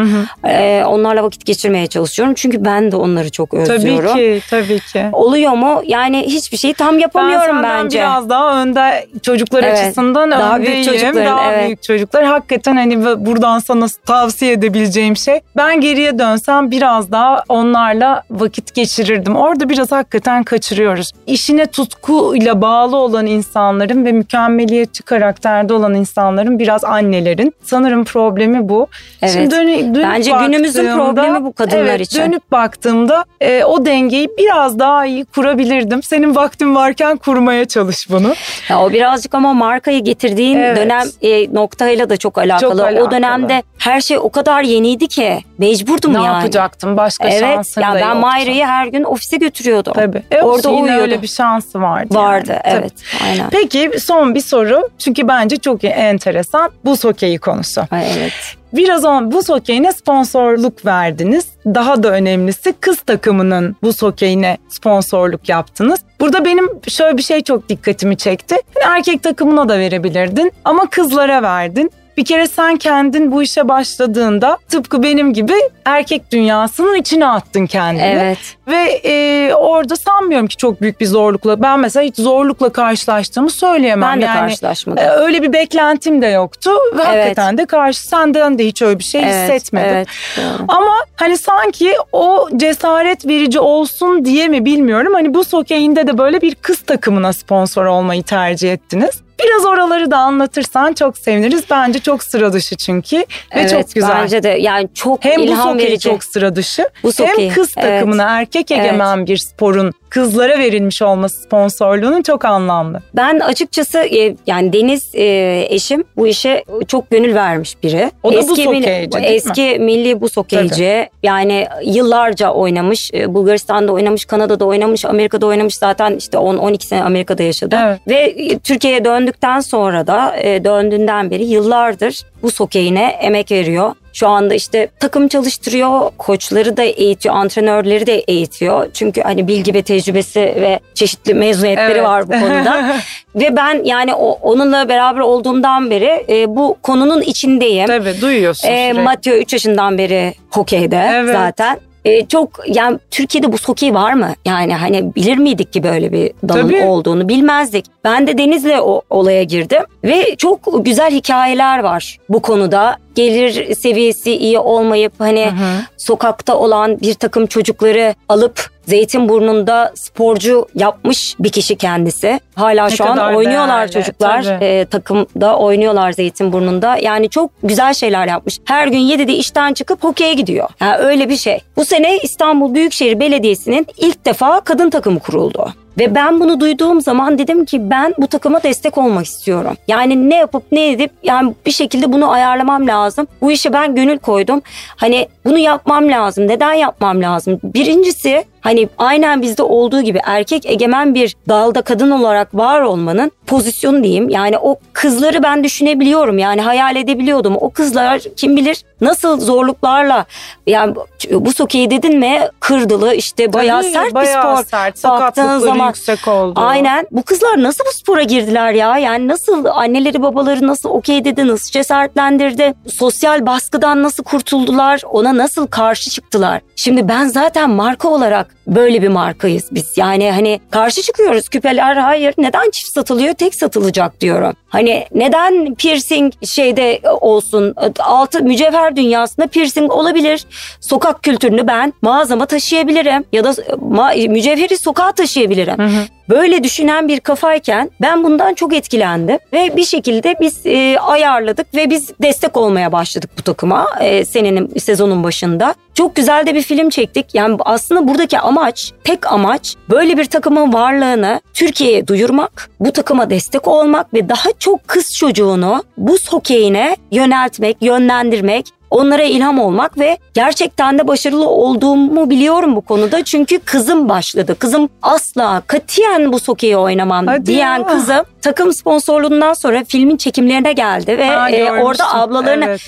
Ee, onlarla vakit geçirmeye çalışıyorum. Çünkü ben de onları çok özlüyorum. İstiyorum. Tabii ki, tabii ki. Oluyor mu? Yani hiçbir şeyi tam yapamıyorum ben bence. biraz daha önde çocuklar Evet. açısından Daha öndeyim. büyük çocukların, daha evet. büyük çocuklar. Hakikaten hani bu- buradan sana tavsiye edebileceğim şey. Ben geriye dönsem biraz daha onlarla vakit geçirirdim. Orada biraz hakikaten kaçırıyoruz. İşine tutkuyla bağlı olan insanların ve mükemmeliyetçi karakterde olan insanların biraz annelerin. Sanırım problemi bu. Evet. Şimdi dönü- dönüp Bence günümüzün problemi bu kadınlar evet, için. Dönüp baktığımda e, o dengeyi biraz daha iyi kurabilirdim. Senin vaktin varken kurmaya çalış bunu. Ya o birazcık ama markayı getirdiğin Evet. dönem e, noktayla da çok alakalı. alakalı. O dönemde her şey o kadar yeniydi ki mecburdum ne yani. yapacaktım? Başka Evet. şansın Ya da ben. Mayra'yı her gün ofise götürüyordum. Tabii. E, Orada uyuyordu. öyle bir şansı vardı. Vardı yani. Tabii. evet. Aynen. Peki son bir soru. Çünkü bence çok enteresan. Buz hokeyi konusu. Ay, evet. Biraz on buz hokeyine sponsorluk verdiniz. Daha da önemlisi kız takımının buz hokeyine sponsorluk yaptınız. Burada benim şöyle bir şey çok dikkatimi çekti. Hani erkek takımına da verebilirdin ama kızlara verdin. Bir kere sen kendin bu işe başladığında tıpkı benim gibi erkek dünyasının içine attın kendini. Evet. Ve e, orada sanmıyorum ki çok büyük bir zorlukla. Ben mesela hiç zorlukla karşılaştığımı söyleyemem. Ben de yani, karşılaşmadım. e, Öyle bir beklentim de yoktu. Ve hakikaten de karşı senden de hiç öyle bir şey evet, hissetmedim. Evet. doğru. Ama hani sanki o cesaret verici olsun diye mi bilmiyorum. Hani bu sokeyinde de böyle bir kız takımına sponsor olmayı tercih ettiniz. Biraz oraları da anlatırsan çok seviniriz. Bence çok sıra dışı çünkü ve evet, çok güzel. Bence de yani çok Hem bu ilham sokeyi verici. çok sıra dışı Bu sokeyi, hem kız evet. takımına erkek egemen bir sporun kızlara verilmiş olması sponsorluğunun çok anlamlı. Ben açıkçası e, yani Deniz e, eşim bu işe çok gönül vermiş biri. O da buz milli- hokeyci, değil mi? Eski milli buz hokeyci. Yani yıllarca oynamış. E, Bulgaristan'da oynamış, Kanada'da oynamış, Amerika'da oynamış. Zaten işte 10-12 sene Amerika'da yaşadı. Evet. Ve Türkiye'ye döndükten sonra da e, döndüğünden beri yıllardır bu hokeyine emek veriyor. Şu anda işte takım çalıştırıyor, koçları da eğitiyor, antrenörleri de eğitiyor. Çünkü hani bilgi ve tecrübesi ve çeşitli mezuniyetleri Evet. var bu konuda. ve ben yani o, onunla beraber olduğumdan beri e, bu konunun içindeyim. Tabii duyuyorsun E, sürekli. Mateo 3 yaşından beri hokeyde Evet. zaten. E, çok yani Türkiye'de bu hokey var mı? Yani hani bilir miydik ki böyle bir dalın Tabii. olduğunu bilmezdik. Ben de Deniz'le o olaya girdim ve çok güzel hikayeler var bu konuda. Gelir seviyesi iyi olmayıp hani Hı hı. sokakta olan bir takım çocukları alıp Zeytinburnu'nda sporcu yapmış bir kişi kendisi. Hala Ne şu an oynuyorlar değerli, çocuklar. tabii. E, takımda oynuyorlar Zeytinburnu'nda. Yani çok güzel şeyler yapmış. Her gün 7'de işten çıkıp hokeye gidiyor. Yani öyle bir şey. Bu sene İstanbul Büyükşehir Belediyesi'nin ilk defa kadın takımı kuruldu. Ve ben bunu duyduğum zaman dedim ki ben bu takıma destek olmak istiyorum. Yani ne yapıp ne edip yani bir şekilde bunu ayarlamam lazım. Bu işe ben gönül koydum. Hani bunu yapmam lazım. Neden yapmam lazım? Birincisi hani aynen bizde olduğu gibi erkek egemen bir dalda kadın olarak var olmanın pozisyonu diyeyim. Yani o kızları ben düşünebiliyorum. Yani hayal edebiliyordum. O kızlar kim bilir nasıl zorluklarla yani bu sokeyi dedin mi kırdılı işte bayağı Tabii, sert bayağı bir spor. sert. Baktığın zaman yüksek oldu. Aynen. Bu kızlar nasıl bu spora girdiler ya? Yani nasıl anneleri babaları nasıl okey dedi, nasıl cesaretlendirdi? Sosyal baskıdan nasıl kurtuldular? Ona nasıl karşı çıktılar? Şimdi ben zaten marka olarak böyle bir markayız biz. Yani hani karşı çıkıyoruz. Küpeler hayır. Neden çift satılıyor? Tek satılacak diyorum. Hani neden piercing şeyde olsun? Altı mücevher dünyasında piercing olabilir. Sokak kültürünü ben mağazama taşıyabilirim. Ya da ma- mücevheri sokağa taşıyabilirim. Böyle düşünen bir kafayken ben bundan çok etkilendim ve bir şekilde biz e, ayarladık ve biz destek olmaya başladık bu takıma e, senenin sezonun başında. Çok güzel de bir film çektik. Yani aslında buradaki amaç, tek amaç böyle bir takımın varlığını Türkiye'ye duyurmak, bu takıma destek olmak ve daha çok kız çocuğunu buz hokeyine yöneltmek, yönlendirmek, onlara ilham olmak ve gerçekten de başarılı olduğumu biliyorum bu konuda. Çünkü kızım başladı. Kızım asla katiyen bu sokeyi oynamam Hadi diyen ya. kızım takım sponsorluğundan sonra filmin çekimlerine geldi ve Ha, e, orada ablalarını Evet,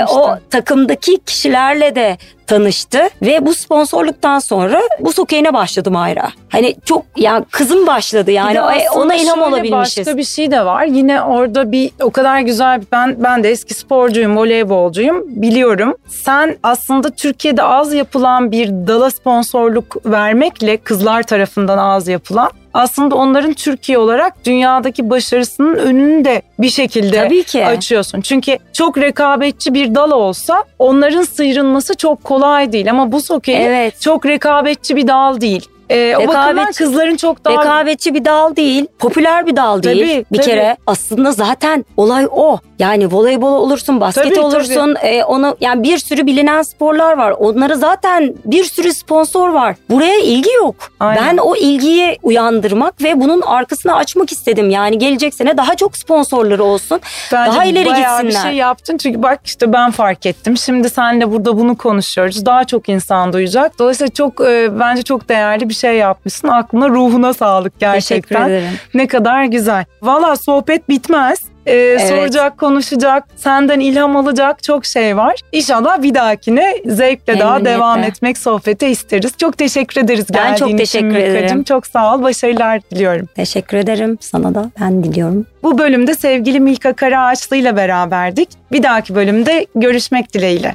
e, o takımdaki kişilerle de tanıştı ve bu sponsorluktan sonra bu okeyine başladım Ayra. Hani çok ya kızım başladı yani E, ona ilham olabilmişiz. Başka bir şey de var. Yine orada bir o kadar güzel ben ben de eski sporcuyum, voleybolcuyum biliyorum. Sen aslında Türkiye'de az yapılan bir dala sponsorluk vermekle kızlar tarafından az yapılan aslında onların Türkiye olarak dünyadaki başarısının önünü de bir şekilde Tabii ki. açıyorsun. Çünkü çok rekabetçi bir dal olsa onların sıyrılması çok kolay değil ama bu hokeyi Evet. çok rekabetçi bir dal değil. Ee, o bakımdan kızların çok daha Rekabetçi bir dal değil, popüler bir dal değil. Tabii, bir tabii. kere aslında zaten olay o. Yani voleybol olursun, basket Tabii, olursun, e, onu yani bir sürü bilinen sporlar var. Onlara zaten bir sürü sponsor var. Buraya ilgi yok. Aynen. Ben o ilgiyi uyandırmak ve bunun arkasını açmak istedim. Yani gelecek sene daha çok sponsorları olsun. Bence daha ileri bayağı gitsinler. bir şey yaptın çünkü bak işte ben fark ettim. Şimdi senle burada bunu konuşuyoruz. Daha çok insan duyacak. Dolayısıyla çok e, bence çok değerli bir şey yapmışsın. Aklına ruhuna sağlık gerçekten. Teşekkür ederim. Ne kadar güzel. Valla sohbet bitmez. Ee, Soracak, konuşacak, senden ilham alacak çok şey var. İnşallah bir dahakine zevkle daha Memnuniyetle. devam etmek, sohbete isteriz. Çok teşekkür ederiz Ben çok geldiğin için teşekkür Milkacığım. ederim. Çok sağ ol, başarılar diliyorum. Teşekkür ederim sana da. Ben diliyorum. Bu bölümde sevgili Milka Karaağaçlı ile beraberdik. Bir dahaki bölümde görüşmek dileğiyle.